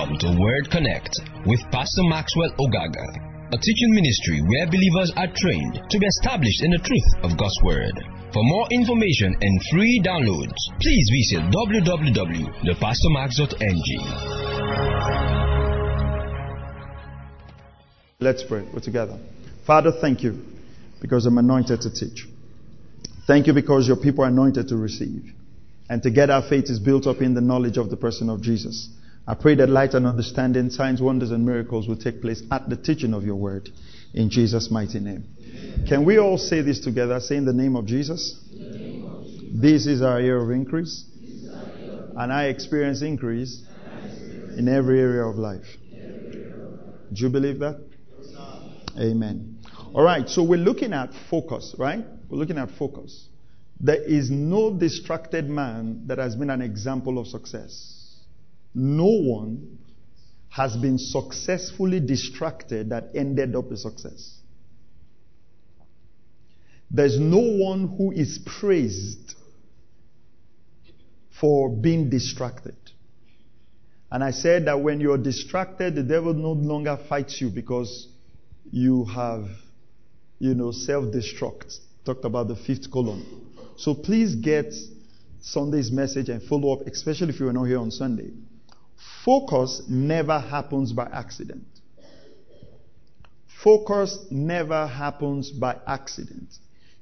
Welcome to Word Connect with Pastor Maxwell Ogaga, a teaching ministry where believers are trained to be established in the truth of God's Word. For more information and free downloads, please visit www.thepastormax.ng. Let's pray. We're together. Father, thank you because I'm anointed to teach. Thank you because your people are anointed to receive. And together our faith is built up in the knowledge of the person of Jesus. I pray that light and understanding, signs, wonders, and miracles will take place at the teaching of your word. In Jesus' mighty name. Can we all say this together? Say in the name of Jesus. This is our year of increase. And I experience increase in every area of life. Do you believe that? Amen. All right, so we're looking at focus, right? We're looking at focus. There is no distracted man that has been an example of success. No one has been successfully distracted that ended up a success. There's no one who is praised for being distracted. And I said that when you're distracted, the devil no longer fights you because you have, you know, self-destruct. Talked about the fifth column. So please get Sunday's message and follow up, especially if you are not here on Sunday. Focus never happens by accident. Focus never happens by accident.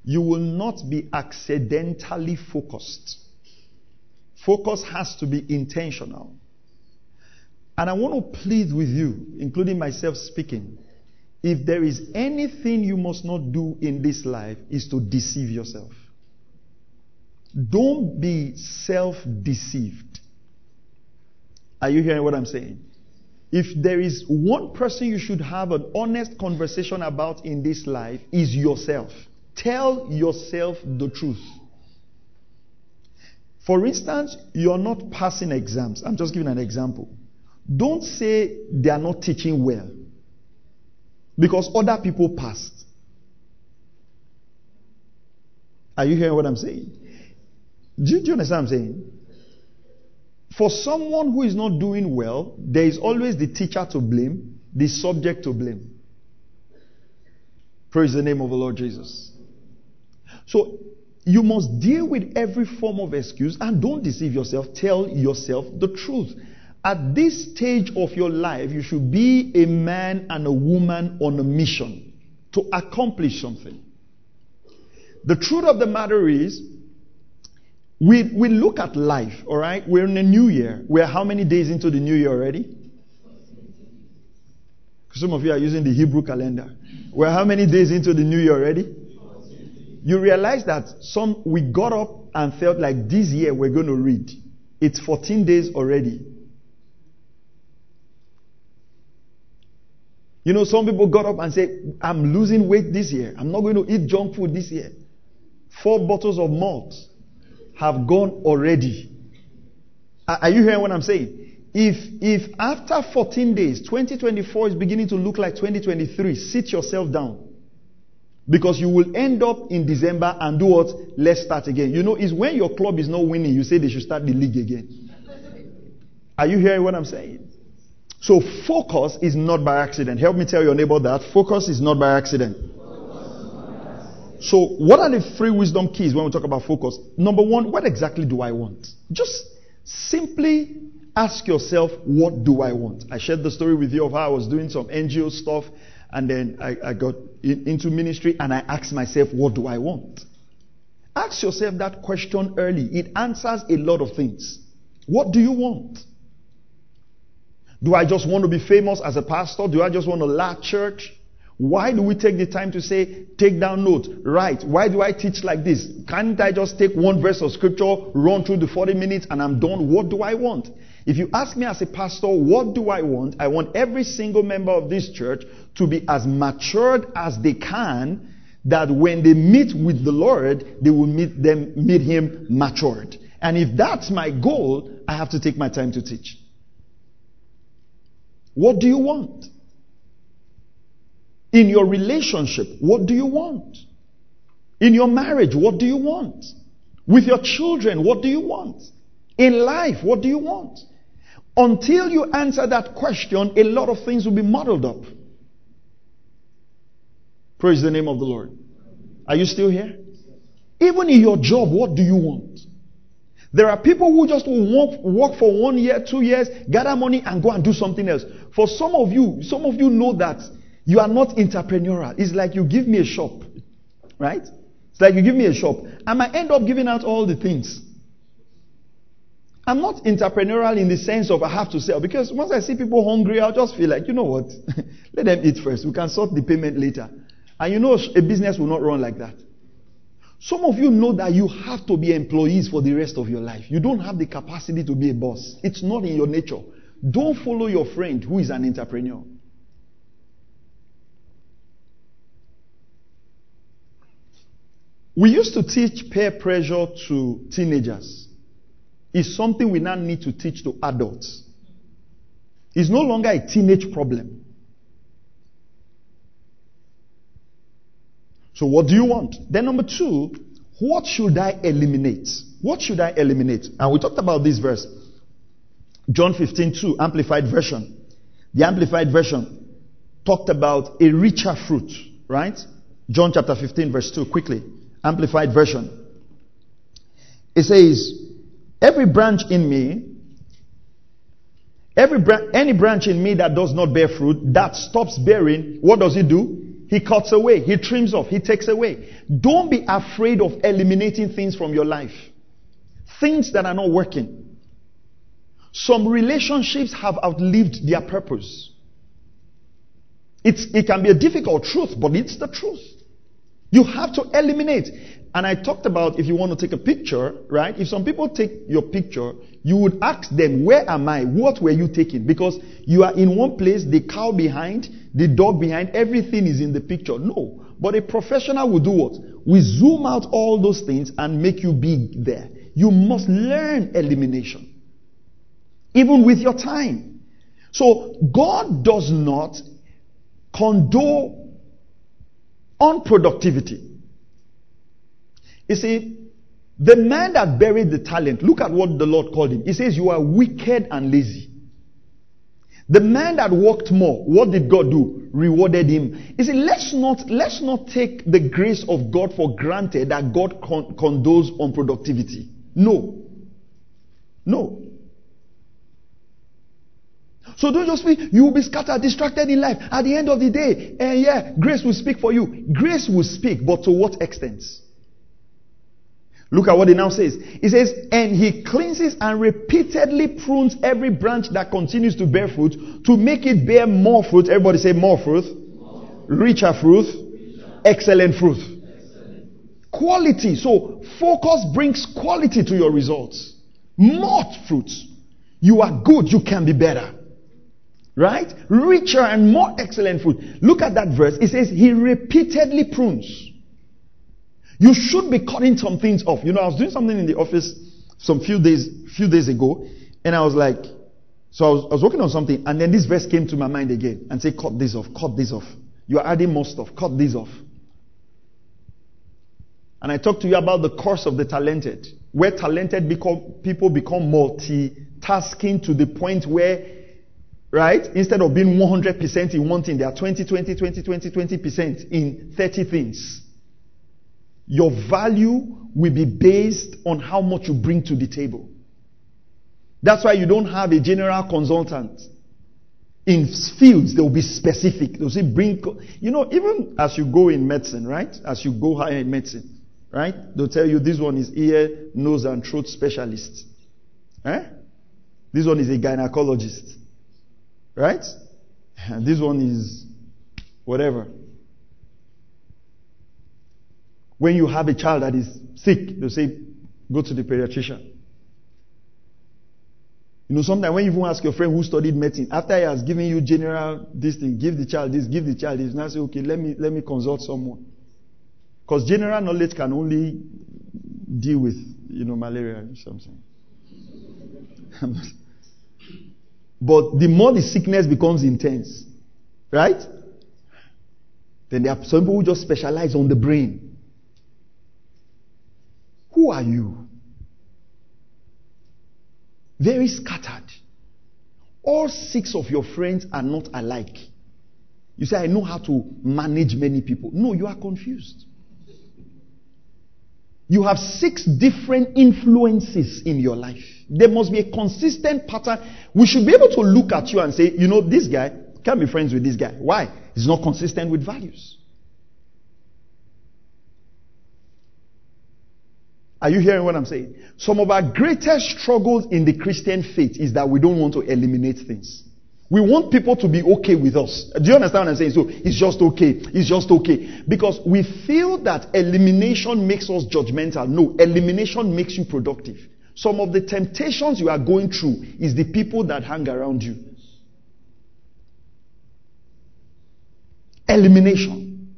You will not be accidentally focused. Focus has to be intentional. And I want to plead with you, including myself speaking, if there is anything you must not do in this life is to deceive yourself. Don't be self-deceived. Are you hearing what I'm saying? If there is one person you should have an honest conversation about in this life is yourself. Tell yourself the truth. For instance, you are not passing exams. I'm just giving an example. Don't say they are not teaching well because other people passed. Are you hearing what I'm saying? Do you, do you understand what I'm saying? For someone who is not doing well, there is always the teacher to blame, the subject to blame. Praise the name of the Lord Jesus. So, you must deal with every form of excuse and don't deceive yourself. Tell yourself the truth. At this stage of your life, you should be a man and a woman on a mission to accomplish something. The truth of the matter is, we, we look at life, all right? We're in a new year. We're how many days into the new year already? Some of you are using the Hebrew calendar. We're how many days into the new year already? You realize that some, we got up and felt like this year we're going to read. It's 14 days already. You know, some people got up and said, I'm losing weight this year. I'm not going to eat junk food this year. Four bottles of malt have gone already. Are you hearing what I'm saying? If, if after 14 days, 2024 is beginning to look like 2023, sit yourself down. Because you will end up in December and do what? Let's start again. You know, it's when your club is not winning, you say they should start the league again. Are you hearing what I'm saying? So focus is not by accident. Help me tell your neighbor that. Focus is not by accident. So what are the three wisdom keys when we talk about focus? Number one, what exactly do I want? Just simply ask yourself, what do I want? I shared the story with you of how I was doing some NGO stuff and then I, I got in, into ministry and I asked myself, what do I want? Ask yourself that question early. It answers a lot of things. What do you want? Do I just want to be famous as a pastor? Do I just want to lack church? Why do we take the time to say, take down notes, write? Why do I teach like this? Can't I just take one verse of scripture, run through the 40 minutes and I'm done? What do I want? If you ask me as a pastor, what do I want? I want every single member of this church to be as matured as they can that when they meet with the Lord, they will meet them, meet him matured. And if that's my goal, I have to take my time to teach. What do you want? In your relationship, what do you want? In your marriage, what do you want? With your children, what do you want? In life, what do you want? Until you answer that question, a lot of things will be muddled up. Praise the name of the Lord. Are you still here? Even in your job, what do you want? There are people who just work, work for one year, two years, gather money and go and do something else. For some of you, some of you know that you are not entrepreneurial. It's like you give me a shop, right? It's like you give me a shop. And I might end up giving out all the things. I'm not entrepreneurial in the sense of I have to sell because once I see people hungry, I'll just feel like, you know what? Let them eat first. We can sort the payment later. And you know, a business will not run like that. Some of you know that you have to be employees for the rest of your life. You don't have the capacity to be a boss. It's not in your nature. Don't follow your friend who is an entrepreneur. We used to teach peer pressure to teenagers. It's something we now need to teach to adults. It's no longer a teenage problem. So what do you want? Then number two, what should I eliminate? What should I eliminate? And we talked about this verse. John 15, 2, Amplified Version. The Amplified Version talked about a richer fruit, right? John chapter 15, verse 2, quickly. Amplified Version. It says, Every branch in me, every bra- any branch in me that does not bear fruit, that stops bearing, what does he do? He cuts away, he trims off, he takes away. Don't be afraid of eliminating things from your life. Things that are not working. Some relationships have outlived their purpose. It's, it can be a difficult truth, but it's the truth. You have to eliminate. And I talked about if you want to take a picture, right? If some people take your picture, you would ask them, Where am I? What were you taking? Because you are in one place, the cow behind, the dog behind, everything is in the picture. No. But a professional will do what? We zoom out all those things and make you big there. You must learn elimination. Even with your time. So God does not condone unproductivity. You see, the man that buried the talent, look at what the Lord called him. He says, You are wicked and lazy. The man that worked more, what did God do? Rewarded him. He said, let's not, let's not take the grace of God for granted that God con- condones on productivity. No. No. So don't just be, you will be scattered, distracted in life. At the end of the day, and uh, yeah, grace will speak for you. Grace will speak, but to what extent? Look at what he now says. He says, and he cleanses and repeatedly prunes every branch that continues to bear fruit to make it bear more fruit. Everybody say more fruit. More. Richer fruit. Richer. Excellent fruit. Quality. So focus brings quality to your results. More fruit. You are good. You can be better. Right? Richer and more excellent fruit. Look at that verse. It says he repeatedly prunes. You should be cutting some things off. You know, I was doing something in the office some few days, few days ago, and I was like, so I was, I was working on something, and then this verse came to my mind again and say, cut this off, cut this off. You are adding more stuff, cut this off. And I talked to you about the course of the talented, where talented become, people become multitasking to the point where, right, instead of being 100% in one thing, they are 20, 20, 20, 20, 20% in 30 things. Your value will be based on how much you bring to the table. That's why you don't have a general consultant. In fields, they will be specific. They'll say, bring, you know, even as you go in medicine, right? As you go higher in medicine, right? They'll tell you this one is ear, nose, and throat specialist. Eh? This one is a gynecologist. Right? And this one is whatever. When you have a child that is sick, they say, go to the pediatrician. You know, sometimes when you even ask your friend who studied medicine, after he has given you general this thing, give the child this, give the child this, now say, okay, let me let me consult someone. Because general knowledge can only deal with, you know, malaria or something. but the more the sickness becomes intense, right? Then there are some people who just specialize on the brain. Who are you? Very scattered. all six of your friends are not alike. You say, I know how to manage many people. No, you are confused. You have six different influences in your life. There must be a consistent pattern. We should be able to look at you and say, you know, this guy can't be friends with this guy. Why? He's not consistent with values. Are you hearing what I'm saying? Some of our greatest struggles in the Christian faith is that we don't want to eliminate things. We want people to be okay with us. Do you understand what I'm saying? So it's just okay. It's just okay. Because we feel that elimination makes us judgmental. No, elimination makes you productive. Some of the temptations you are going through is the people that hang around you. Elimination.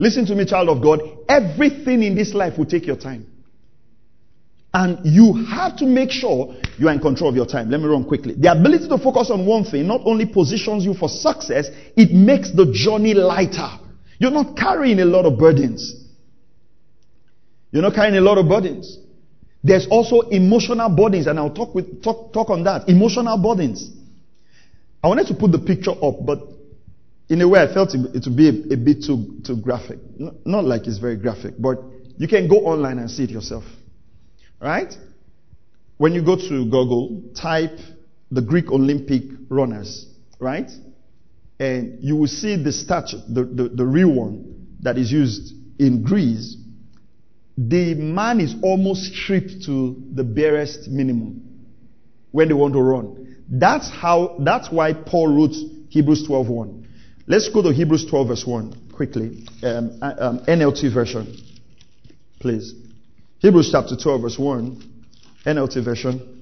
Listen to me, child of God. Everything in this life will take your time. And you have to make sure you are in control of your time. Let me run quickly. The ability to focus on one thing not only positions you for success, it makes the journey lighter. You're not carrying a lot of burdens. You're not carrying a lot of burdens. There's also emotional burdens, and I'll talk with talk, talk on that. Emotional burdens. I wanted to put the picture up, but in a way, I felt it would be a, a bit too, too graphic. Not, not like it's very graphic, but you can go online and see it yourself. Right? When you go to Google, type the Greek Olympic runners, right? And you will see the statue, the, the, the real one that is used in Greece. The man is almost stripped to the barest minimum when they want to run. That's how, that's why Paul wrote Hebrews 12.1. Let's go to Hebrews 12 verse 1 quickly. Um, um, NLT version, please. Hebrews chapter 12 verse 1, NLT version.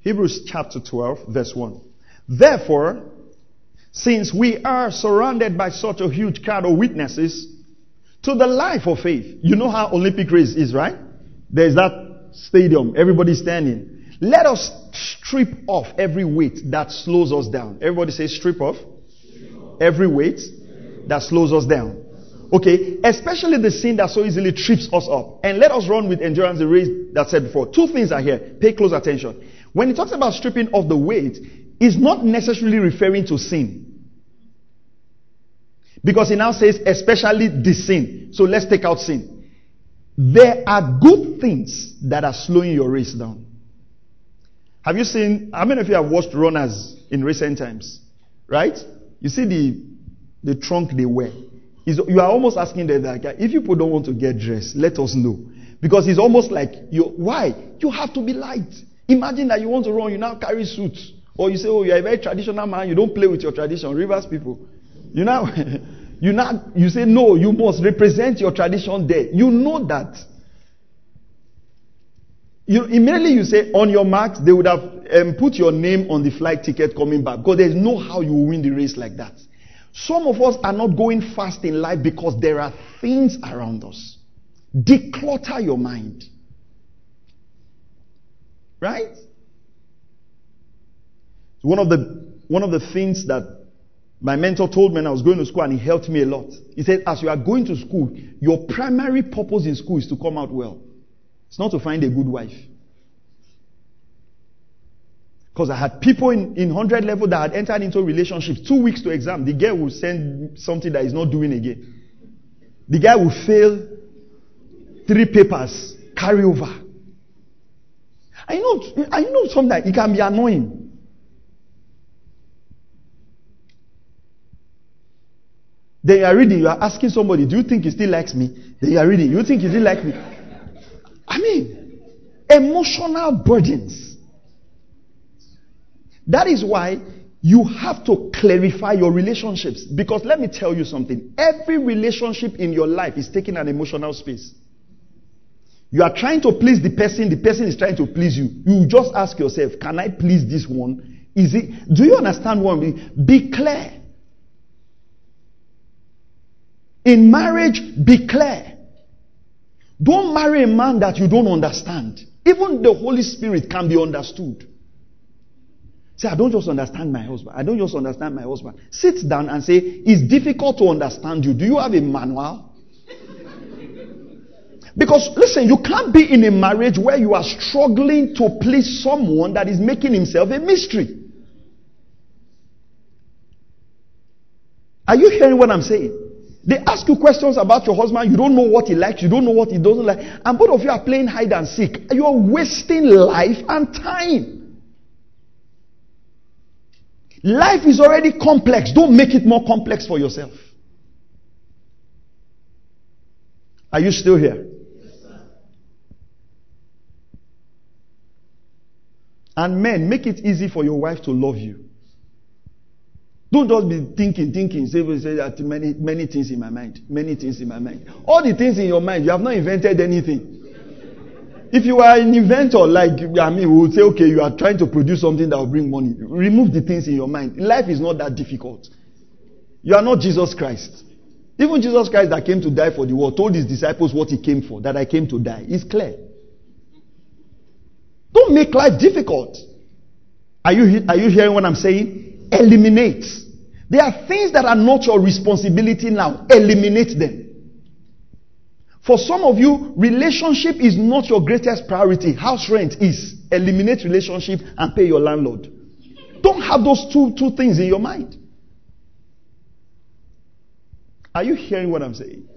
Hebrews chapter 12 verse 1. Therefore, since we are surrounded by such a huge crowd of witnesses to the life of faith, you know how Olympic race is, right? There's that stadium, everybody standing. Let us strip off every weight that slows us down. Everybody say strip off. Every weight that slows us down. Okay, especially the sin that so easily trips us up. And let us run with endurance the race that said before. Two things are here. Pay close attention. When he talks about stripping off the weight, it's not necessarily referring to sin. Because he now says, especially the sin. So let's take out sin. There are good things that are slowing your race down. Have you seen, how many of you have watched runners in recent times? Right? You see the, the trunk they wear. you are almost asking them that, if you people don't want to get dressed, let us know. Because it's almost like, you, why? You have to be light. Imagine that you want to run, you now carry suits. Or you say, oh, you're a very traditional man, you don't play with your tradition. Rivers people. You now, you now, you say, no, you must represent your tradition there. You know that. You, immediately you say, on your marks, they would have um, put your name on the flight ticket coming back. Because there's no how you win the race like that. Some of us are not going fast in life because there are things around us. Declutter your mind. Right? One of the, one of the things that my mentor told me when I was going to school and he helped me a lot. He said, as you are going to school, your primary purpose in school is to come out well. It's not to find a good wife. Because I had people in, in 100 level that had entered into relationships, two weeks to exam. The girl will send something that is not doing again. The guy will fail three papers, carry over. I know, I know sometimes it can be annoying. Then you are reading, you are asking somebody, do you think he still likes me? Then you are reading, you think he still likes me? I mean, emotional burdens. That is why you have to clarify your relationships. Because let me tell you something. Every relationship in your life is taking an emotional space. You are trying to please the person, the person is trying to please you. You just ask yourself, can I please this one? Is it, do you understand what I mean? Be clear. In marriage, be clear. Don't marry a man that you don't understand. Even the Holy Spirit can be understood. Say, I don't just understand my husband. I don't just understand my husband. Sit down and say, it's difficult to understand you. Do you have a manual? Because listen, you can't be in a marriage where you are struggling to please someone that is making himself a mystery. Are you hearing what I'm saying? They ask you questions about your husband. You don't know what he likes. You don't know what he doesn't like. And both of you are playing hide and seek. You are wasting life and time. Life is already complex. Don't make it more complex for yourself. Are you still here? And men, make it easy for your wife to love you. Don't just be thinking, thinking, say, say that many, many things in my mind, many things in my mind. All the things in your mind, you have not invented anything. If you are an inventor, like I mean, we would say, okay, you are trying to produce something that will bring money. Remove the things in your mind. Life is not that difficult. You are not Jesus Christ. Even Jesus Christ that came to die for the world told his disciples what he came for, that I came to die. It's clear. Don't make life difficult. Are you, are you hearing what I'm saying? Eliminate. There are things that are not your responsibility now. Eliminate them. For some of you, relationship is not your greatest priority. House rent is. Eliminate relationship and pay your landlord. Don't have those two, two things in your mind. Are you hearing what I'm saying?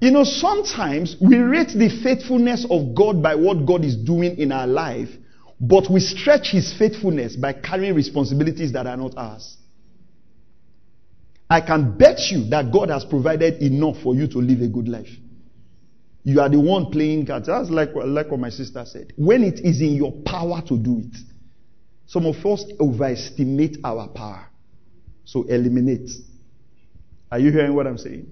You know, sometimes we rate the faithfulness of God by what God is doing in our life, but we stretch His faithfulness by carrying responsibilities that are not ours. I can bet you that God has provided enough for you to live a good life. You are the one playing cards. That's like, like what my sister said. When it is in your power to do it, some of us overestimate our power. So eliminate. Are you hearing what I'm saying?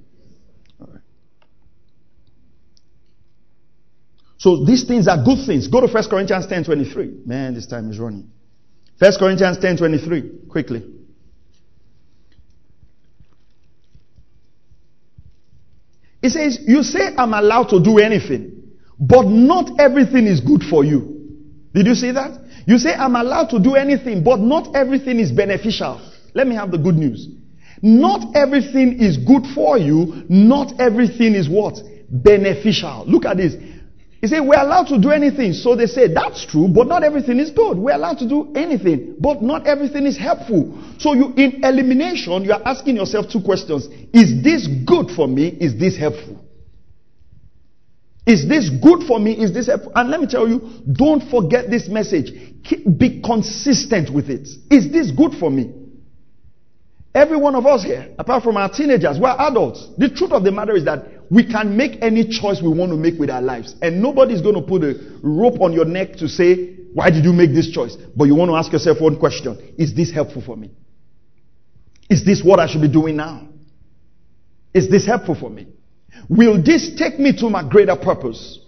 So these things are good things. Go to 1 Corinthians 10 23. Man, this time is running. 1 Corinthians 10 23. Quickly. It says, You say I'm allowed to do anything, but not everything is good for you. Did you see that? You say I'm allowed to do anything, but not everything is beneficial. Let me have the good news. Not everything is good for you. Not everything is what? Beneficial. Look at this. He said, We're allowed to do anything. So they say, That's true, but not everything is good. We're allowed to do anything, but not everything is helpful. So you, in elimination, you are asking yourself two questions Is this good for me? Is this helpful? Is this good for me? Is this helpful? And let me tell you, don't forget this message. Be consistent with it. Is this good for me? Every one of us here, apart from our teenagers, we're adults. The truth of the matter is that we can make any choice we want to make with our lives. And nobody's going to put a rope on your neck to say, why did you make this choice? But you want to ask yourself one question. Is this helpful for me? Is this what I should be doing now? Is this helpful for me? Will this take me to my greater purpose?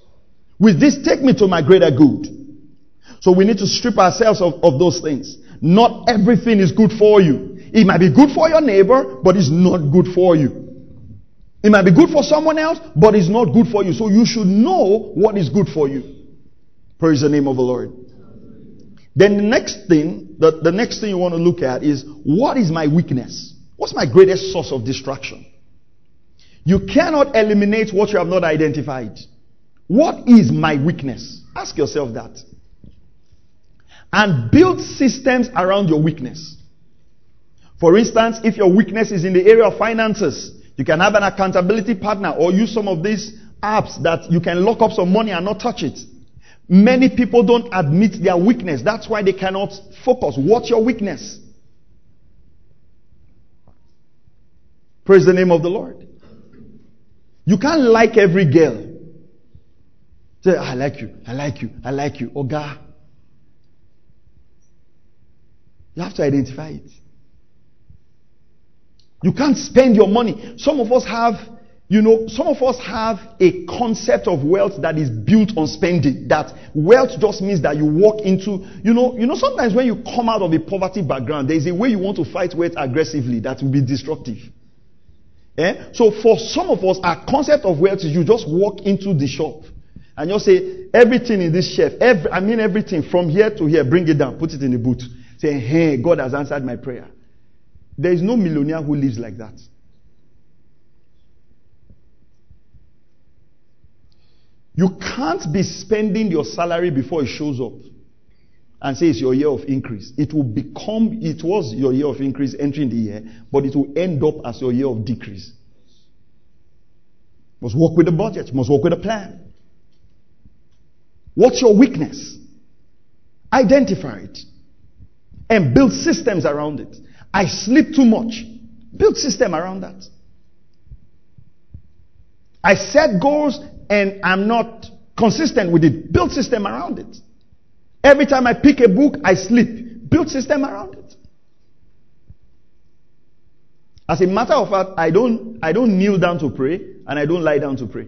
Will this take me to my greater good? So we need to strip ourselves of, of those things. Not everything is good for you. It might be good for your neighbor, but it's not good for you. It might be good for someone else, but it's not good for you. So you should know what is good for you. Praise the name of the Lord. Then the next thing, the, the next thing you want to look at is what is my weakness? What's my greatest source of distraction? You cannot eliminate what you have not identified. What is my weakness? Ask yourself that. And build systems around your weakness. For instance, if your weakness is in the area of finances, you can have an accountability partner or use some of these apps that you can lock up some money and not touch it. Many people don't admit their weakness. That's why they cannot focus. What's your weakness? Praise the name of the Lord. You can't like every girl. Say, I like you, I like you, I like you. Oh God. You have to identify it. You can't spend your money. Some of us have, you know, some of us have a concept of wealth that is built on spending. That wealth just means that you walk into, you know, you know, sometimes when you come out of a poverty background, there is a way you want to fight wealth aggressively that will be destructive. Eh? So for some of us, our concept of wealth is you just walk into the shop and you say, everything in this shelf, every, I mean everything from here to here, bring it down, put it in the boot. Say, Hey, God has answered my prayer. There is no millionaire who lives like that. You can't be spending your salary before it shows up and say it's your year of increase. It will become, it was your year of increase entering the year, but it will end up as your year of decrease. Must work with the budget, must work with a plan. What's your weakness? Identify it and build systems around it. I sleep too much. Build system around that. I set goals and I'm not consistent with it. Build system around it. Every time I pick a book, I sleep. Build system around it. As a matter of fact, I don't, I don't kneel down to pray and I don't lie down to pray.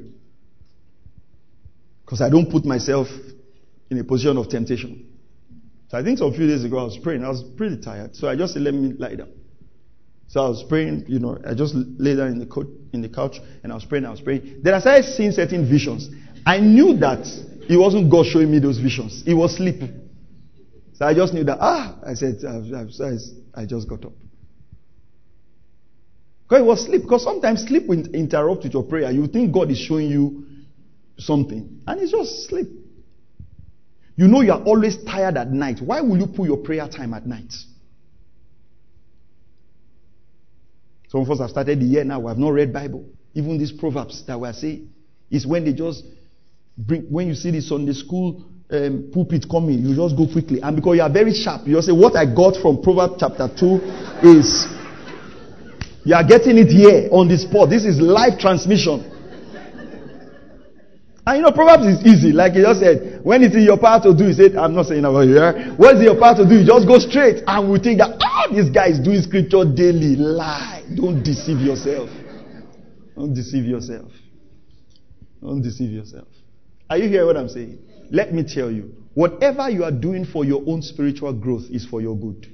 Because I don't put myself in a position of temptation. So I think some few days ago I was praying. I was pretty tired. So I just let me lie down. So I was praying, you know, I just lay down in the, co- in the couch and I was praying, I was praying. Then I started seeing certain visions. I knew that it wasn't God showing me those visions. It was sleep. So I just knew that, ah, I said, I, I just got up. Because it was sleep. Because sometimes sleep will interrupt with your prayer. You think God is showing you something. And it's just sleep. You know you are always tired at night. Why will you put your prayer time at night? Some of us have started the year now. We have not read Bible. Even these proverbs that we are saying is when they just bring. When you see this on the school um, pulpit coming, you just go quickly, and because you are very sharp, you say, "What I got from Proverbs chapter two is." You are getting it here on the spot. This is live transmission. And you know, Proverbs is easy. Like he just said, when it's in your power to do, he said, I'm not saying about here. What is in your power to do? You just go straight. And we think that, ah, oh, this guy is doing scripture daily. Lie. Don't deceive yourself. Don't deceive yourself. Don't deceive yourself. Are you hearing what I'm saying? Let me tell you, whatever you are doing for your own spiritual growth is for your good.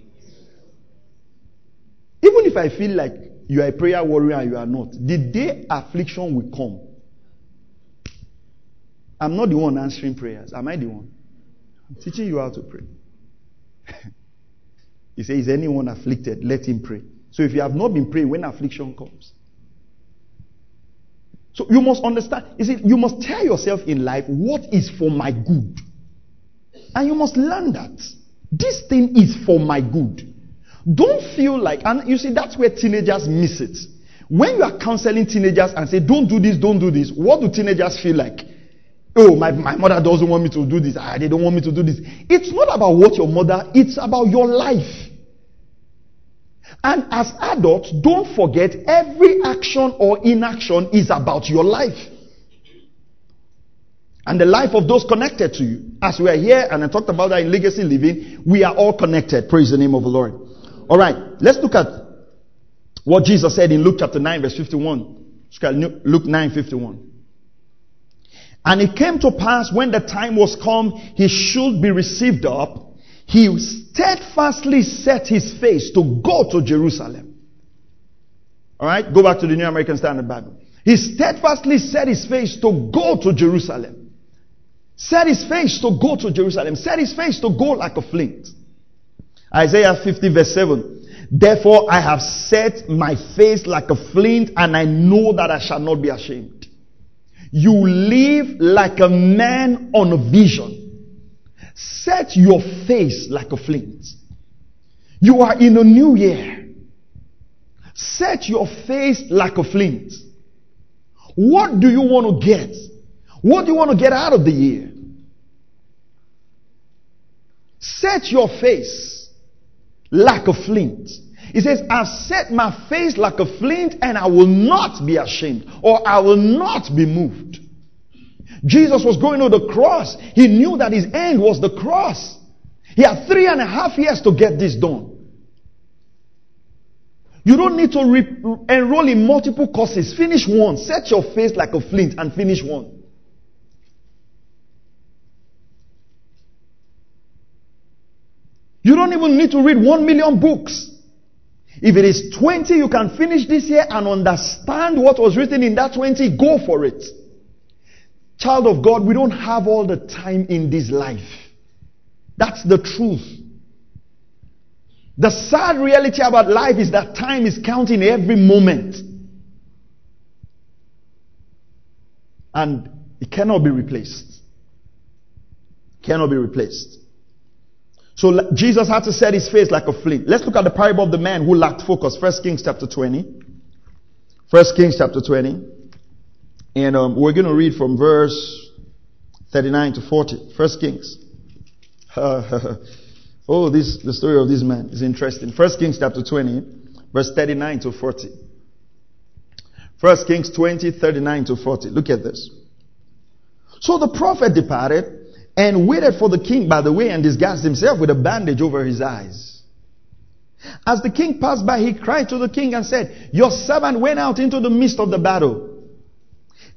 Even if I feel like you are a prayer warrior and you are not, the day affliction will come, I'm not the one answering prayers. Am I the one? I'm teaching you how to pray. he says, Is anyone afflicted? Let him pray. So if you have not been praying when affliction comes, so you must understand, you see, you must tell yourself in life what is for my good. And you must learn that. This thing is for my good. Don't feel like, and you see, that's where teenagers miss it. When you are counseling teenagers and say, don't do this, don't do this, what do teenagers feel like? Oh, my, my mother doesn't want me to do this. Ah, they don't want me to do this. It's not about what your mother, it's about your life. And as adults, don't forget every action or inaction is about your life. And the life of those connected to you. As we are here, and I talked about that in legacy living, we are all connected. Praise the name of the Lord. All right, let's look at what Jesus said in Luke chapter 9, verse 51. Luke 9, 51. And it came to pass when the time was come, he should be received up he steadfastly set his face to go to Jerusalem. All right, go back to the New American Standard Bible. He steadfastly set his face to go to Jerusalem. Set his face to go to Jerusalem. Set his face to go like a flint. Isaiah 50 verse 7. Therefore I have set my face like a flint and I know that I shall not be ashamed. You live like a man on a vision. Set your face like a flint. You are in a new year. Set your face like a flint. What do you want to get? What do you want to get out of the year? Set your face like a flint. He says, I've set my face like a flint and I will not be ashamed or I will not be moved. Jesus was going to the cross. He knew that his end was the cross. He had three and a half years to get this done. You don't need to re- enroll in multiple courses. Finish one. Set your face like a flint and finish one. You don't even need to read one million books. If it is 20 you can finish this year and understand what was written in that 20, go for it. Child of God, we don't have all the time in this life. That's the truth. The sad reality about life is that time is counting every moment. And it cannot be replaced. Cannot be replaced. So Jesus had to set his face like a flint. Let's look at the parable of the man who lacked focus. First Kings chapter 20. First Kings chapter 20. And um, we're going to read from verse 39 to 40. First Kings. oh, this the story of this man is interesting. First Kings chapter 20, verse 39 to 40. First Kings 20, 39 to 40. Look at this. So the prophet departed and waited for the king by the way and disguised himself with a bandage over his eyes. As the king passed by, he cried to the king and said, Your servant went out into the midst of the battle.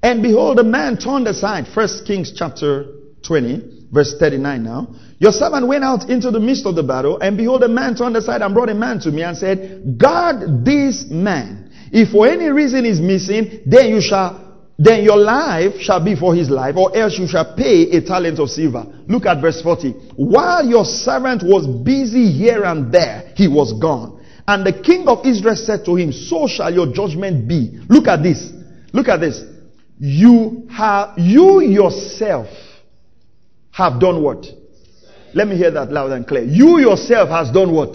And behold, a man turned aside. First Kings chapter 20, verse 39 now. Your servant went out into the midst of the battle, and behold, a man turned aside and brought a man to me and said, Guard this man. If for any reason he's missing, then you shall then your life shall be for his life, or else you shall pay a talent of silver. Look at verse 40. While your servant was busy here and there, he was gone. And the king of Israel said to him, So shall your judgment be. Look at this. Look at this. You have, you yourself have done what? Let me hear that loud and clear. You yourself has done what?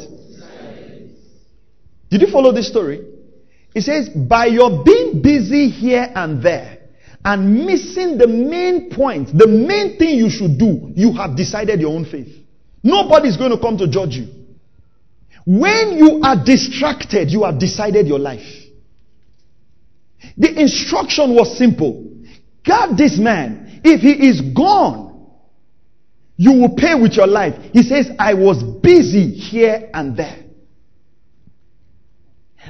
Did you follow this story? It says, by your being busy here and there and missing the main point, the main thing you should do, you have decided your own faith. Nobody's going to come to judge you. When you are distracted, you have decided your life. The instruction was simple. Guard this man. If he is gone, you will pay with your life. He says, I was busy here and there.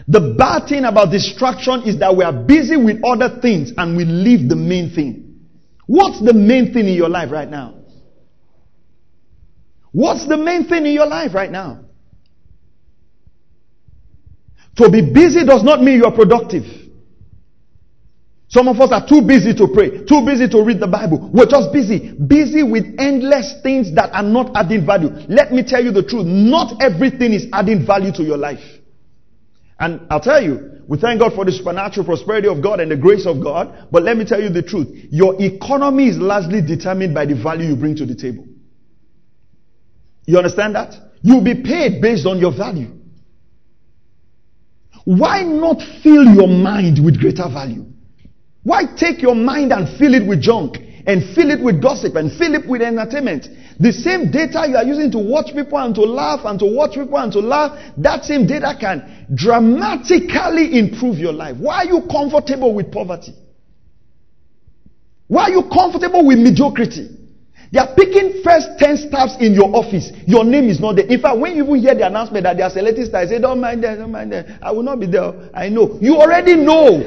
The bad thing about distraction is that we are busy with other things and we leave the main thing. What's the main thing in your life right now? What's the main thing in your life right now? To be busy does not mean you are productive. Some of us are too busy to pray, too busy to read the Bible. We're just busy, busy with endless things that are not adding value. Let me tell you the truth. Not everything is adding value to your life. And I'll tell you, we thank God for the supernatural prosperity of God and the grace of God. But let me tell you the truth. Your economy is largely determined by the value you bring to the table. You understand that? You'll be paid based on your value. Why not fill your mind with greater value? Why take your mind and fill it with junk? and fill it with gossip and fill it with entertainment. The same data you are using to watch people and to laugh and to watch people and to laugh, that same data can dramatically improve your life. Why are you comfortable with poverty? Why are you comfortable with mediocrity? They are picking first 10 staffs in your office. Your name is not there. In fact, when you even hear the announcement that they are selecting staff, say, don't mind them, don't mind them. I will not be there. I know. You already know.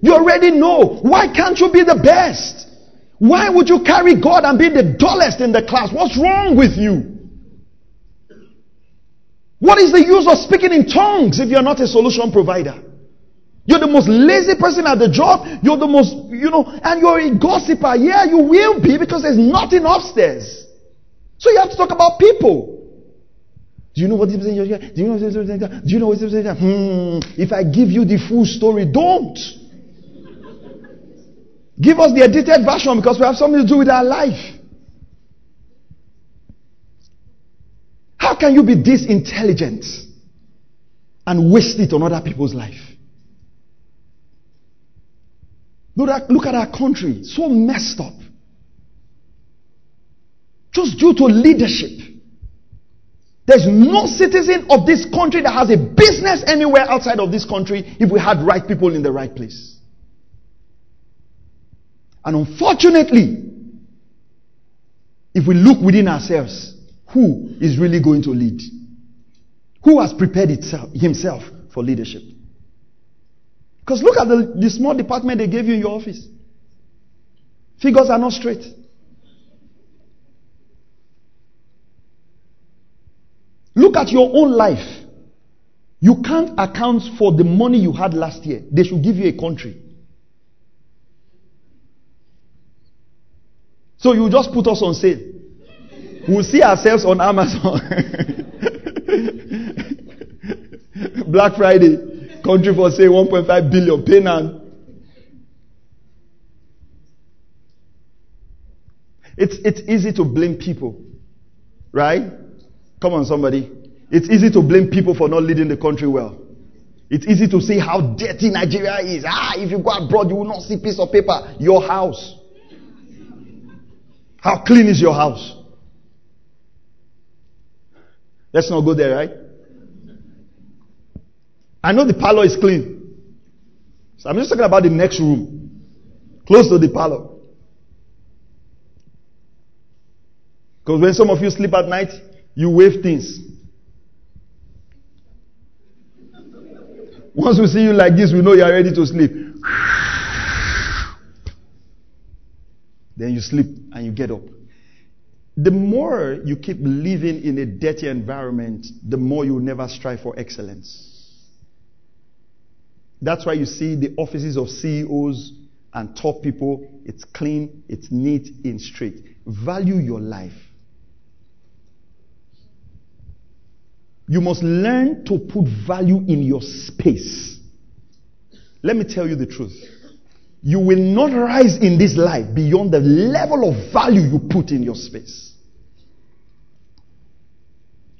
You already know. Why can't you be the best? Why would you carry God and be the dullest in the class? What's wrong with you? What is the use of speaking in tongues if you're not a solution provider? You're the most lazy person at the job. You're the most, you know, and you're a gossiper. Yeah, you will be because there's nothing upstairs. So you have to talk about people. Do you know what Do you know Do you know what this person Hmm. If I give you the full story, don't. Give us the edited version because we have something to do with our life. How can you be this intelligent and waste it on other people's life? Look at, look at our country, so messed up. Just due to leadership. There's no citizen of this country that has a business anywhere outside of this country if we had right people in the right place. And unfortunately, if we look within ourselves, who is really going to lead? Who has prepared itself, himself for leadership? Because look at the, the small department they gave you in your office. Figures are not straight. Look at your own life. You can't account for the money you had last year. They should give you a country. So you just put us on sale. We'll see ourselves on Amazon. Black Friday, country for say 1.5 billion, now. It's, it's easy to blame people, right? Come on, somebody. It's easy to blame people for not leading the country well. It's easy to see how dirty Nigeria is. Ah, if you go abroad, you will not see piece of paper. Your house. How clean is your house? Let's not go there, right? I know the parlor is clean. So I'm just talking about the next room. Close to the parlor. Because when some of you sleep at night, you wave things. Once we see you like this, we know you are ready to sleep. Then you sleep and you get up. The more you keep living in a dirty environment, the more you never strive for excellence. That's why you see the offices of CEOs and top people, it's clean, it's neat, and straight. Value your life. You must learn to put value in your space. Let me tell you the truth. You will not rise in this life beyond the level of value you put in your space.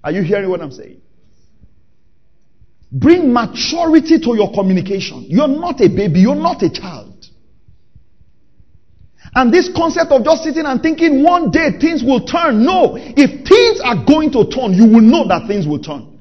Are you hearing what I'm saying? Bring maturity to your communication. You're not a baby, you're not a child. And this concept of just sitting and thinking one day things will turn. No. If things are going to turn, you will know that things will turn.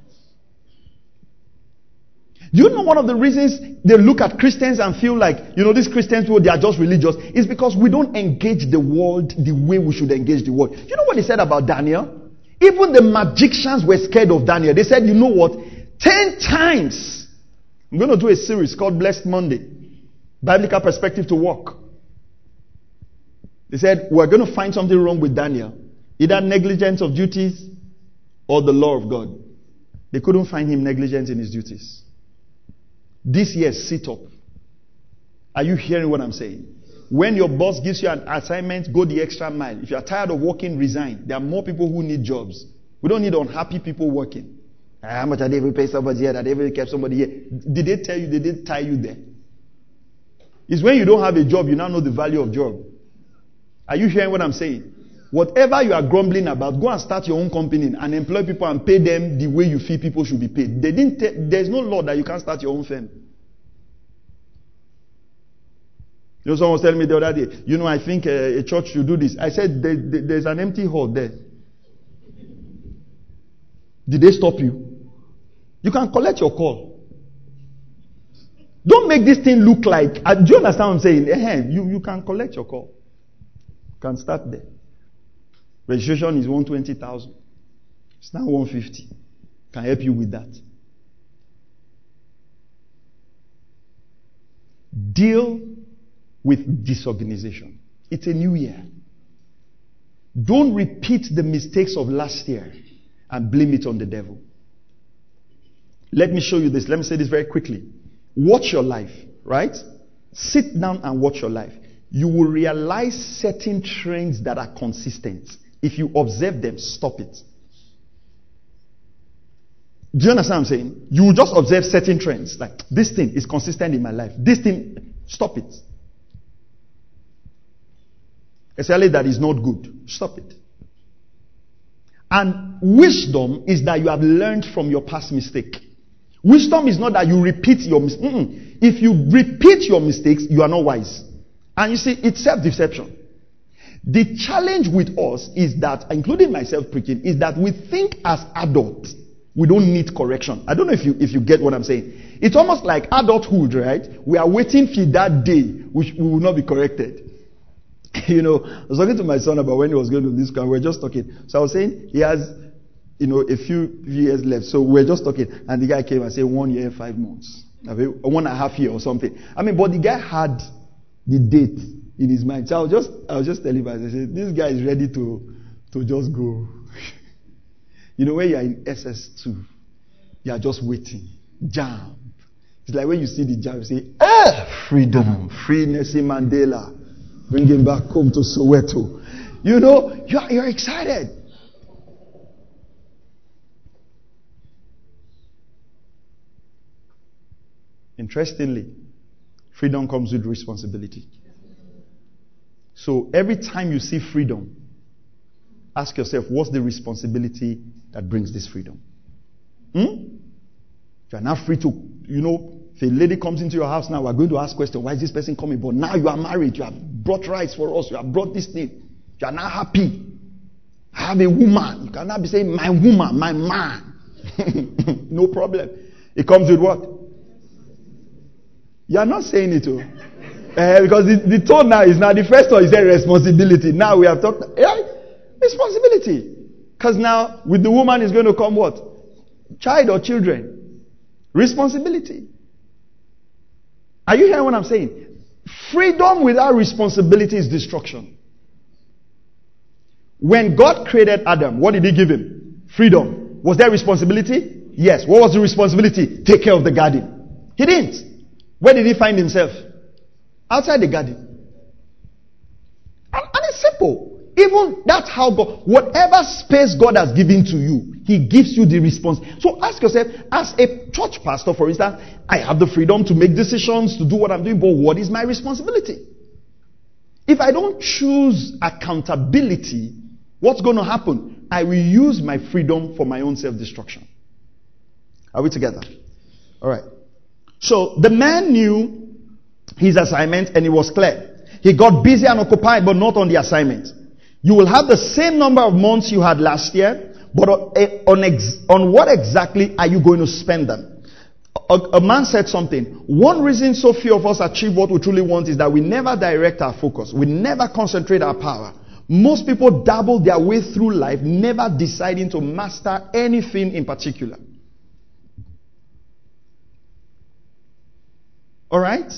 You know one of the reasons they look at Christians and feel like, you know, these Christians, well, they are just religious, is because we don't engage the world the way we should engage the world. You know what they said about Daniel? Even the magicians were scared of Daniel. They said, you know what? Ten times. I'm going to do a series called Blessed Monday. Biblical perspective to work. They said, We're going to find something wrong with Daniel. Either negligence of duties or the law of God. They couldn't find him negligent in his duties. This year, sit up. Are you hearing what I'm saying? When your boss gives you an assignment, go the extra mile. If you are tired of working, resign. There are more people who need jobs. We don't need unhappy people working. Ah, how much are they ever pay somebody here? That they kept somebody here? Did they tell you? They Did they tie you there? It's when you don't have a job, you now know the value of job. Are you hearing what I'm saying? Whatever you are grumbling about, go and start your own company and employ people and pay them the way you feel people should be paid. They didn't te- there's no law that you can't start your own firm. You know, someone was telling me the other day, you know, I think uh, a church should do this. I said, there, there, there's an empty hall there. Did they stop you? You can collect your call. Don't make this thing look like, uh, do you understand what I'm saying? Uh, you, you can collect your call. You can start there. Registration is 120,000. It's now 150. Can help you with that. Deal with disorganization. It's a new year. Don't repeat the mistakes of last year and blame it on the devil. Let me show you this. Let me say this very quickly. Watch your life, right? Sit down and watch your life you will realize certain trends that are consistent. If you observe them, stop it. Do you understand what I'm saying? You just observe certain trends. Like, this thing is consistent in my life. This thing, stop it. Especially that is not good. Stop it. And wisdom is that you have learned from your past mistake. Wisdom is not that you repeat your mistakes. If you repeat your mistakes, you are not wise. And you see, it's self-deception. The challenge with us is that, including myself preaching, is that we think as adults, we don't need correction. I don't know if you, if you get what I'm saying. It's almost like adulthood, right? We are waiting for that day which we will not be corrected. you know, I was talking to my son about when he was going to this car. We are just talking. So I was saying he has, you know, a few years left. So we are just talking. And the guy came and said one year, five months. One and a half year or something. I mean, but the guy had the date in his mind. So I was just, I was just telling him, I said, this guy is ready to, to just go. you know, when you are in SS2, you are just waiting. Jump. It's like when you see the jump, you say, ah, freedom, free Nelson Mandela. Bring him back home to Soweto. You know, you're, you're excited. Interestingly, freedom comes with responsibility. So every time you see freedom, ask yourself, what's the responsibility that brings this freedom? Hmm? You are now free to, you know, if a lady comes into your house now, we're going to ask questions. Why is this person coming? But now you are married. You have brought rights for us. You have brought this thing. You are now happy. I have a woman. You cannot be saying, my woman, my man. no problem. It comes with what? You are not saying it, too. Uh, because the, the tone now is now the first one is a responsibility. Now we have talked, yeah, responsibility. Because now with the woman is going to come what? Child or children. Responsibility. Are you hearing what I'm saying? Freedom without responsibility is destruction. When God created Adam, what did he give him? Freedom. Was there responsibility? Yes. What was the responsibility? Take care of the garden. He didn't. Where did he find himself? Outside the garden. And, and it's simple. Even that's how God, whatever space God has given to you, He gives you the response. So ask yourself, as a church pastor, for instance, I have the freedom to make decisions, to do what I'm doing, but what is my responsibility? If I don't choose accountability, what's going to happen? I will use my freedom for my own self destruction. Are we together? All right. So the man knew his assignment and it was clear. He got busy and occupied, but not on the assignment. You will have the same number of months you had last year, but eh, on, ex- on what exactly are you going to spend them? A, a, man said something. One reason so few of us achieve what we truly want is that we never direct our focus. We never concentrate our power. Most people dabble their way through life, never deciding to master anything in particular. Alright?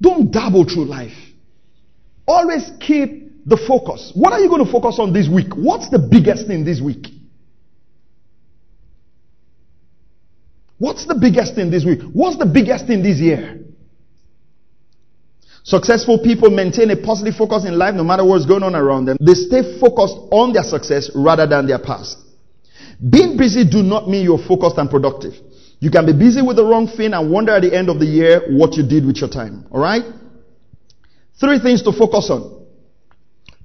Don't dabble through life. Always keep the focus. What are you going to focus on this week? What's the biggest thing this week? What's the biggest thing this week? What's the biggest thing this year? Successful people maintain a positive focus in life no matter what's going on around them. They stay focused on their success rather than their past. Being busy do not mean you're focused and productive. You can be busy with the wrong thing and wonder at the end of the year what you did with your time. Alright? Three things to focus on.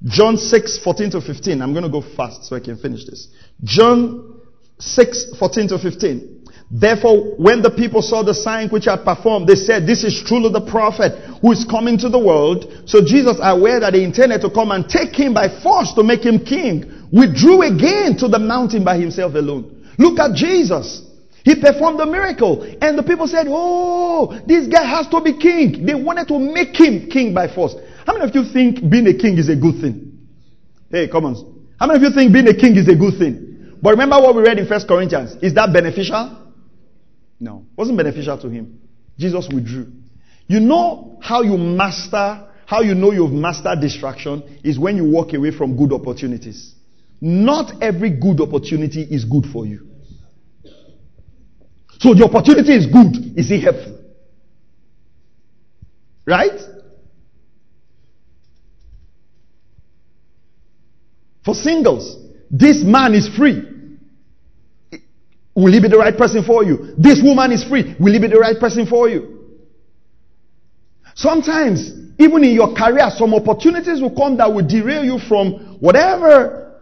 John 6, 14 to 15. I'm going to go fast so I can finish this. John 6, 14 to 15. Therefore, when the people saw the sign which had performed, they said, this is truly the prophet who is coming to the world. So Jesus, aware that they intended to come and take him by force to make him king, withdrew again to the mountain by himself alone. Look at Jesus. He performed a miracle and the people said, oh, this guy has to be king. They wanted to make him king by force. How many of you think being a king is a good thing? Hey, come on. How many of you think being a king is a good thing? But remember what we read in First Corinthians. Is that beneficial? No. It wasn't beneficial to him. Jesus withdrew. You know how you master, how you know you've mastered distraction is when you walk away from good opportunities. Not every good opportunity is good for you. So the opportunity is good. Is it helpful? Right? For singles, this man is free. Will he be the right person for you? This woman is free. Will he be the right person for you? Sometimes, even in your career, some opportunities will come that will derail you from whatever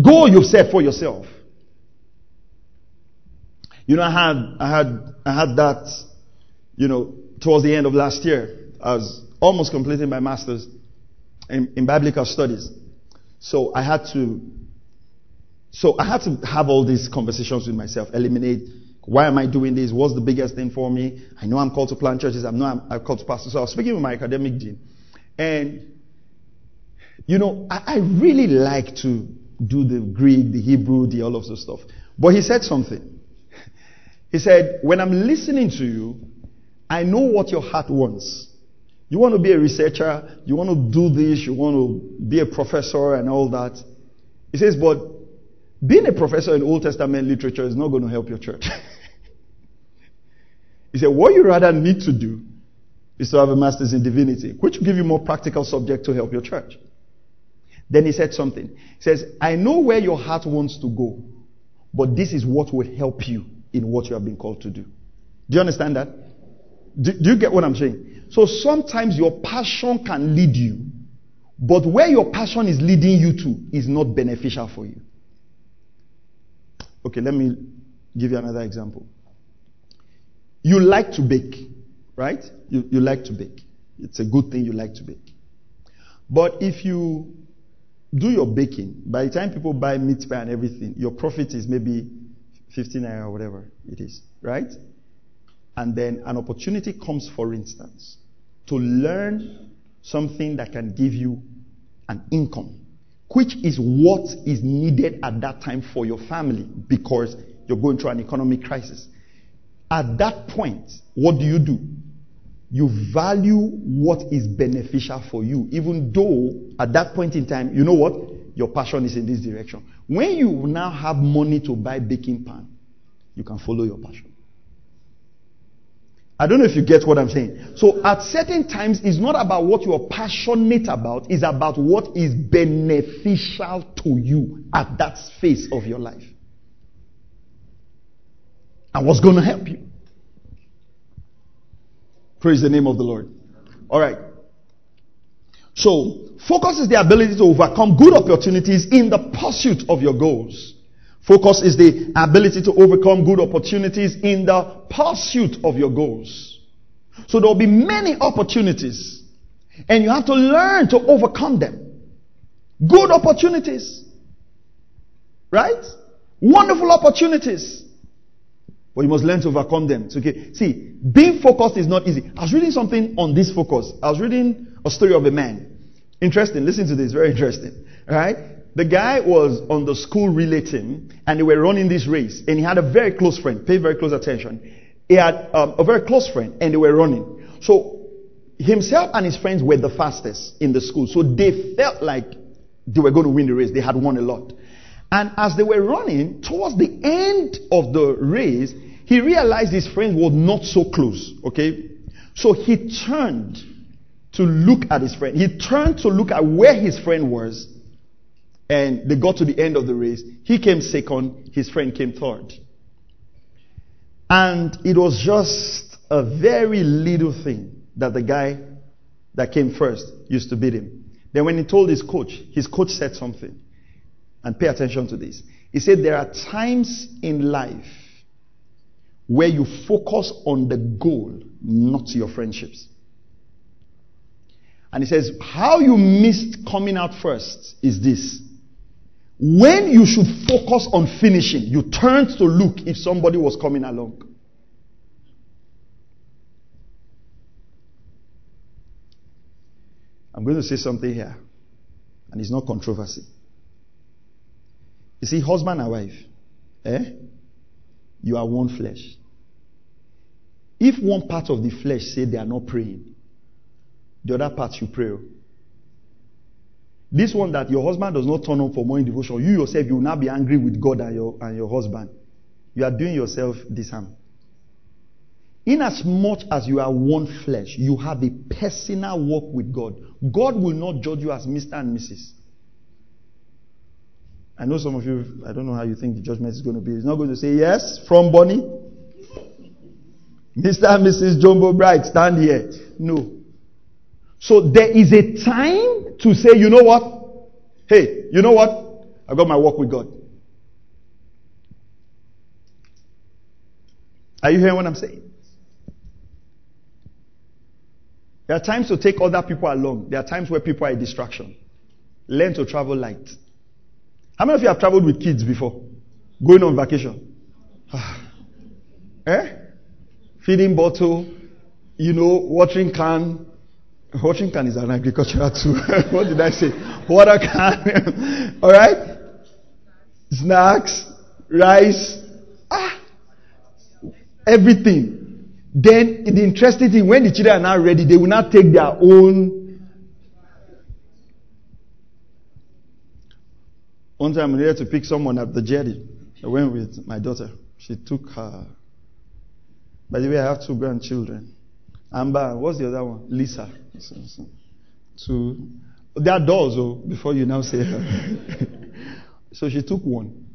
goal you've set for yourself. You know, I had, I had, I had that, you know, towards the end of last year. I was almost completing my master's in, in biblical studies. So I had to, so I had to have all these conversations with myself, eliminate why am I doing this? What's the biggest thing for me? I know I'm called to plant churches. I know I'm, I'm called to pastor. So I was speaking with my academic dean. And, you know, I, I really like to do the Greek, the Hebrew, the all of those stuff. But he said something. He said, when I'm listening to you, I know what your heart wants. You want to be a researcher, you want to do this, you want to be a professor and all that. He says, but being a professor in Old Testament literature is not going to help your church. he said, what you rather need to do is to have a master's in divinity, which will give you more practical subject to help your church. Then he said something. He says, I know where your heart wants to go, but this is what will help you in what you have been called to do. Do you understand that? Do, do you get what I'm saying? So sometimes your passion can lead you, but where your passion is leading you to is not beneficial for you. Okay, let me give you another example. You like to bake, right? You, you like to bake. It's a good thing you like to bake. But if you do your baking, by the time people buy meat pie and everything, your profit is maybe 15 naira or whatever it is, right? And then an opportunity comes, for instance, to learn something that can give you an income, which is what is needed at that time for your family because you're going through an economic crisis. At that point, what do you do? You value what is beneficial for you, even though at that point in time, you know what? Your passion is in this direction. When you now have money to buy baking pan, you can follow your passion. I don't know if you get what I'm saying. So at certain times, it's not about what you're passionate about, it's about what is beneficial to you at that phase of your life. And what's going to help you. Praise the name of the Lord. All right. So, focus is the ability to overcome good opportunities in the pursuit of your goals. Focus is the ability to overcome good opportunities in the pursuit of your goals. So there will be many opportunities and you have to learn to overcome them. Good opportunities. Right? Wonderful opportunities. But you must learn to overcome them. Okay. See, being focused is not easy. I was reading something on this focus. I was reading a story of a man. Interesting. Listen to this. Very interesting. Right? The guy was on the school relay team and they were running this race and he had a very close friend. Pay very close attention. He had um, a very close friend and they were running. So himself and his friends were the fastest in the school. So they felt like they were going to win the race. They had won a lot. And as they were running towards the end of the race, he realized his friends were not so close. Okay. So he turned to look at his friend. He turned to look at where his friend was and they got to the end of the race. He came second, his friend came third. And it was just a very little thing that the guy that came first used to beat him. Then when he told his coach, his coach said something. And pay attention to this. He said there are times in life where you focus on the goal, not your friendships. And he says, how you missed coming out first is this. When you should focus on finishing, you turned to look if somebody was coming along. I'm going to say something here, and it's not controversy. You see, husband and wife, eh? You are one flesh. If one part of the flesh say they are not praying, the other part you pray. Oh. This one that your husband does not turn up for morning devotion, you yourself, you will not be angry with God and your, and your husband. You are doing yourself disharm. In as much as you are one flesh, you have a personal walk with God. God will not judge you as Mr. and Mrs. I know some of you, I don't know how you think the judgment is going to be. He's not going to say, yes, from Bonny. Mr. and Mrs. Jumbo Bright, stand here. No. So there is a time to say, you know what? Hey, you know what? I've got my work with God. Are you hearing what I'm saying? There are times to take other people along. There are times where people are a distraction. Learn to travel light. How many of you have traveled with kids before? Going on vacation? eh? Feeding bottle, you know, watering can, Watering can is an agricultural tool. what did I say? Water can. All right? Snacks, rice, ah, everything. Then the interesting thing, when the children are now ready, they will not take their own. One time I needed to pick someone at the jetty. I went with my daughter. She took her. By the way, I have two grandchildren. Amber, what's the other one? Lisa. So, so, so there are doors, oh, before you now say so she took one.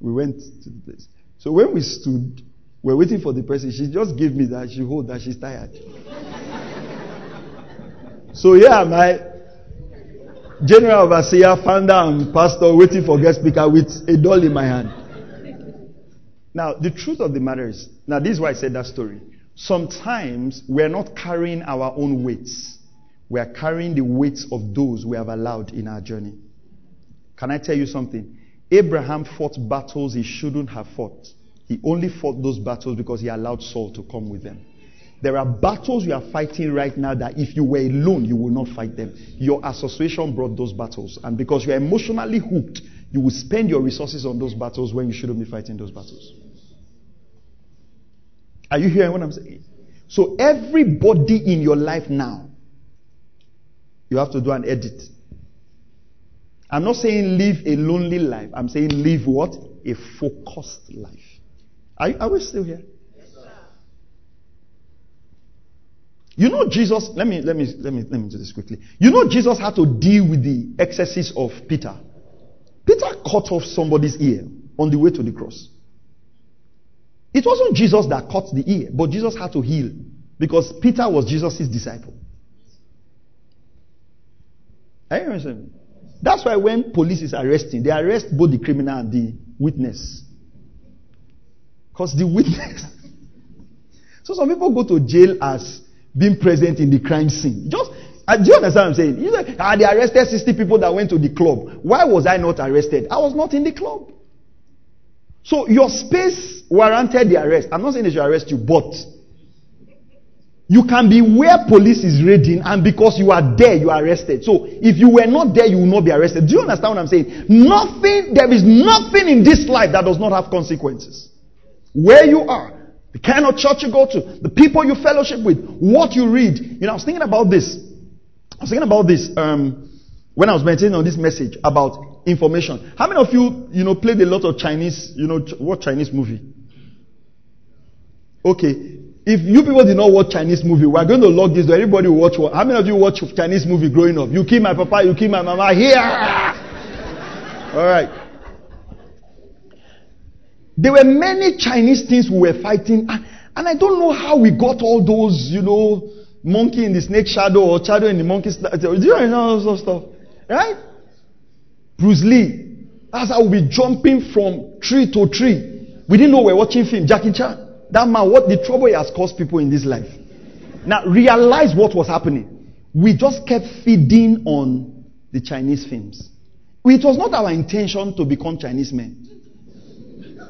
We went to the place. So when we stood, We're waiting for the person. She just gave me that. She hold that. She's tired. so yeah, my general overseer, founder, and pastor waiting for guest speaker with a doll in my hand. Now, the truth of the matter is, now this is why I said that story. Sometimes we're not carrying our own weights. We are carrying the weights of those we have allowed in our journey. Can I tell you something? Abraham fought battles he shouldn't have fought. He only fought those battles because he allowed Saul to come with them. There are battles you are fighting right now that if you were alone, you will not fight them. Your association brought those battles. And because you are emotionally hooked, you will spend your resources on those battles when you shouldn't be fighting those battles. Are you hearing what I'm saying? So everybody in your life now, you have to do an edit. I'm not saying live a lonely life. I'm saying live what? A focused life. Are, are we still here? You know Jesus, let me, let me, let me, let me do this quickly. You know Jesus had to deal with the excesses of Peter. Peter cut off somebody's ear on the way to the cross. It wasn't Jesus that cut the ear, but Jesus had to heal because Peter was Jesus' disciple. Are you understand? That's why when police is arresting, they arrest both the criminal and the witness. Because the witness. so some people go to jail as being present in the crime scene. Just uh, do you understand what I'm saying? You say, ah, they arrested 60 people that went to the club. Why was I not arrested? I was not in the club. So your space warranted the arrest. I'm not saying they should arrest you, but you can be where police is raiding, and because you are there, you are arrested. So if you were not there, you will not be arrested. Do you understand what I'm saying? Nothing, there is nothing in this life that does not have consequences. Where you are, the kind of church you go to, the people you fellowship with, what you read. You know, I was thinking about this. I was thinking about this um, when I was meditating on this message about information. How many of you, you know, played a lot of Chinese, you know, what Chinese movie? Okay. If you people did not watch Chinese movie, we're going to log this. Everybody will watch. How many of you watch Chinese movie growing up? You kill my papa, you kill my mama. Here. All right. There were many Chinese things we were fighting, and, and I don't know how we got all those, you know, monkey in the snake shadow or shadow in the monkey. Do you know all those stuff? Right? Bruce Lee. That's how we be jumping from tree to tree. We didn't know we're watching film. Jackie Chan. That man, what the trouble he has caused people in this life. Now realize what was happening. We just kept feeding on the Chinese films. It was not our intention to become Chinese men.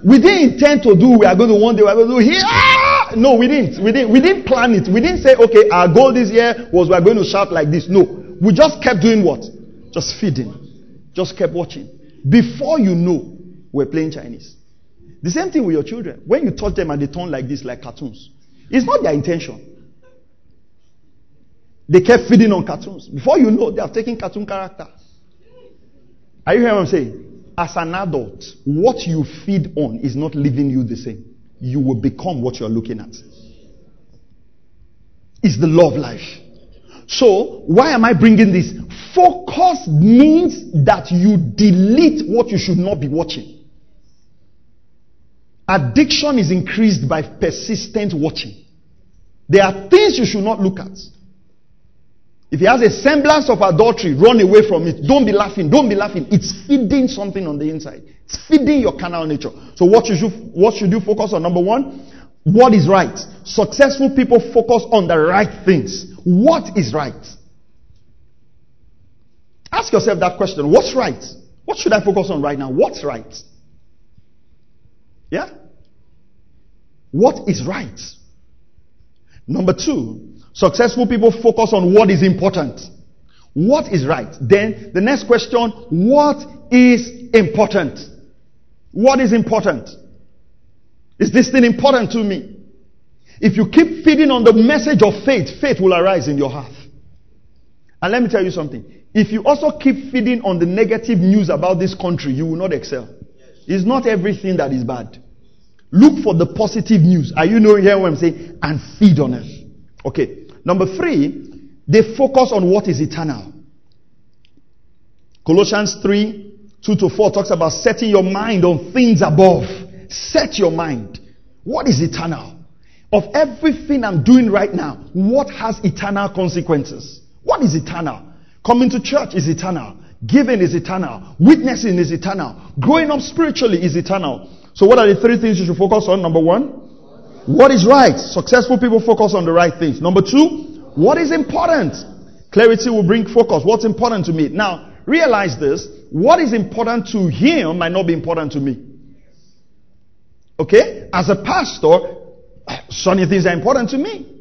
We didn't intend to do, we are going to one day, we are going to do here. Ah! No, we didn't. We didn't. We didn't plan it. We didn't say, okay, our goal this year was we are going to shout like this. No. We just kept doing what? Just feeding. Just kept watching. Before you know, we're playing Chinese. The same thing with your children. When you touch them and they turn like this, like cartoons, it's not their intention. They kept feeding on cartoons. Before you know, they have taken cartoon character. Are you hearing what I'm saying? As an adult, what you feed on is not leaving you the same. You will become what you're looking at. It's the law of life. So, why am I bringing this? Focus means that you delete what you should not be watching. Addiction is increased by persistent watching. There are things you should not look at. If it has a semblance of adultery, run away from it. Don't be laughing. Don't be laughing. It's feeding something on the inside. It's feeding your carnal nature. So what should you, what should you focus on? Number one, what is right? Successful people focus on the right things. What is right? Ask yourself that question. What's right? What should I focus on right now? What's right? Yeah? What is right? Number two, Successful people focus on what is important. What is right? Then the next question, what is important? What is important? Is this thing important to me? If you keep feeding on the message of faith, faith will arise in your heart. And let me tell you something. If you also keep feeding on the negative news about this country, you will not excel. It's not everything that is bad. Look for the positive news. Are you knowing here what I'm saying? And feed on it. Okay. Number three, they focus on what is eternal. Colossians 3, 2 to 4 talks about setting your mind on things above. Set your mind What is eternal? Of everything I'm doing right now, what has eternal consequences? What is eternal? Coming to church is eternal. Giving is eternal. Witnessing is eternal. Growing up spiritually is eternal. So what are the three things you should focus on? Number one, what is right? Successful people focus on the right things. Number two, what is important? Clarity will bring focus. What's important to me? Now, realize this. What is important to him might not be important to me. Okay? As a pastor, certain things are important to me.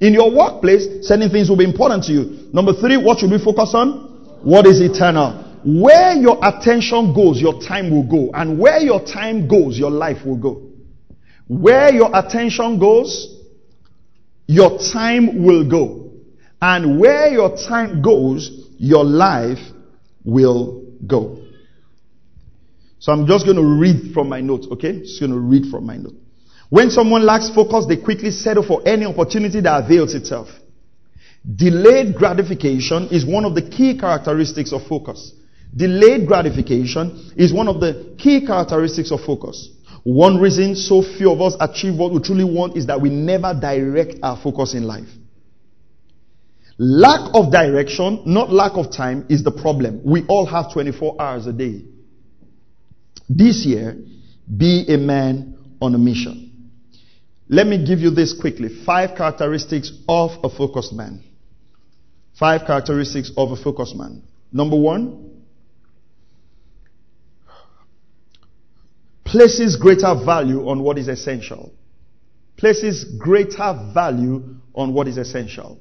In your workplace, certain things will be important to you. Number three, what should we focus on? What is eternal? Where your attention goes, your time will go. And where your time goes, your life will go. Where your attention goes, your time will go. And where your time goes, your life will go. So I'm just going to read from my notes, okay? Just going to read from my notes. When someone lacks focus, they quickly settle for any opportunity that avails itself. Delayed gratification is one of the key characteristics of focus. Delayed gratification is one of the key characteristics of focus. One reason so few of us achieve what we truly want is that we never direct our focus in life. Lack of direction, not lack of time, is the problem. We all have 24 hours a day. This year, be a man on a mission. Let me give you this quickly. Five characteristics of a focused man. Five characteristics of a focused man. Number one, places greater value on what is essential. Places greater value on what is essential.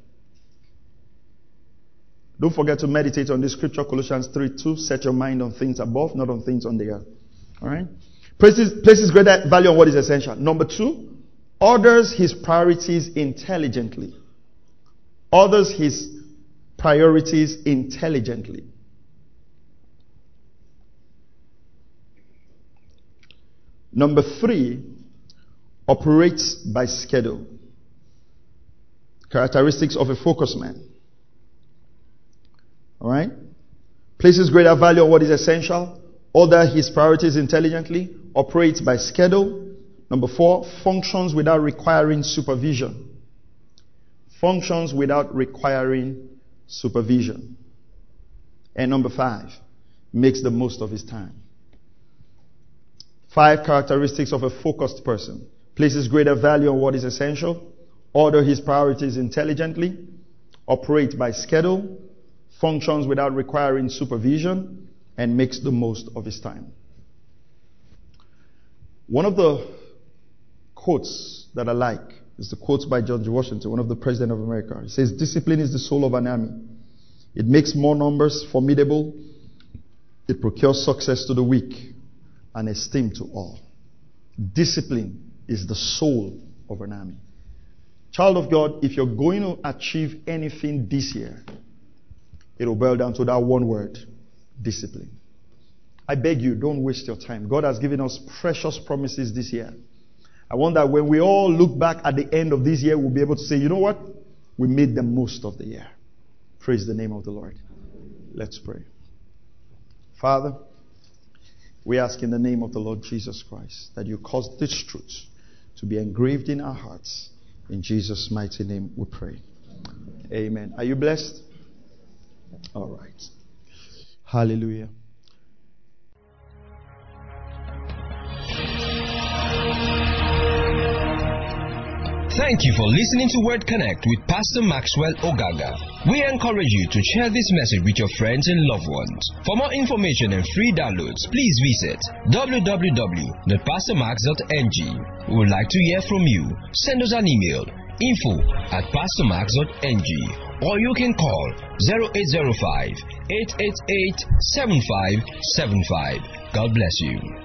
Don't forget to meditate on this scripture, Colossians 3 2. Set your mind on things above, not on things on the earth. Alright? Places, places greater value on what is essential. Number two, orders his priorities intelligently. Orders his priorities intelligently. Number three, operates by schedule. Characteristics of a focus man. Alright? Places greater value on what is essential. Order his priorities intelligently. Operates by schedule Number four, functions without requiring supervision. Functions without requiring supervision. And number five, makes the most of his time. Five characteristics of a focused person. Places greater value on what is essential. Order his priorities intelligently. Operate by schedule. Functions without requiring supervision. And makes the most of his time. One of the quotes that I like is the quote by George Washington, one of the president of America. He says, discipline is the soul of an army. It makes more numbers formidable. It procures success to the weak and esteem to all. Discipline is the soul of an army. Child of God, if you're going to achieve anything this year, it will boil down to that one word, discipline. I beg you, don't waste your time. God has given us precious promises this year. I want that when we all look back at the end of this year, we'll be able to say, you know what? We made the most of the year. Praise the name of the Lord. Let's pray. Father, we ask in the name of the Lord Jesus Christ that you cause this truth to be engraved in our hearts. In Jesus' mighty name we pray. Amen. Are you blessed? All right. Hallelujah. Thank you for listening to Word Connect with Pastor Maxwell Ogaga. We encourage you to share this message with your friends and loved ones. For more information and free downloads, please visit www.pastormax.ng. We would like to hear from you. Send us an email info at pastormax.ng or you can call 0805 888 7575. God bless you.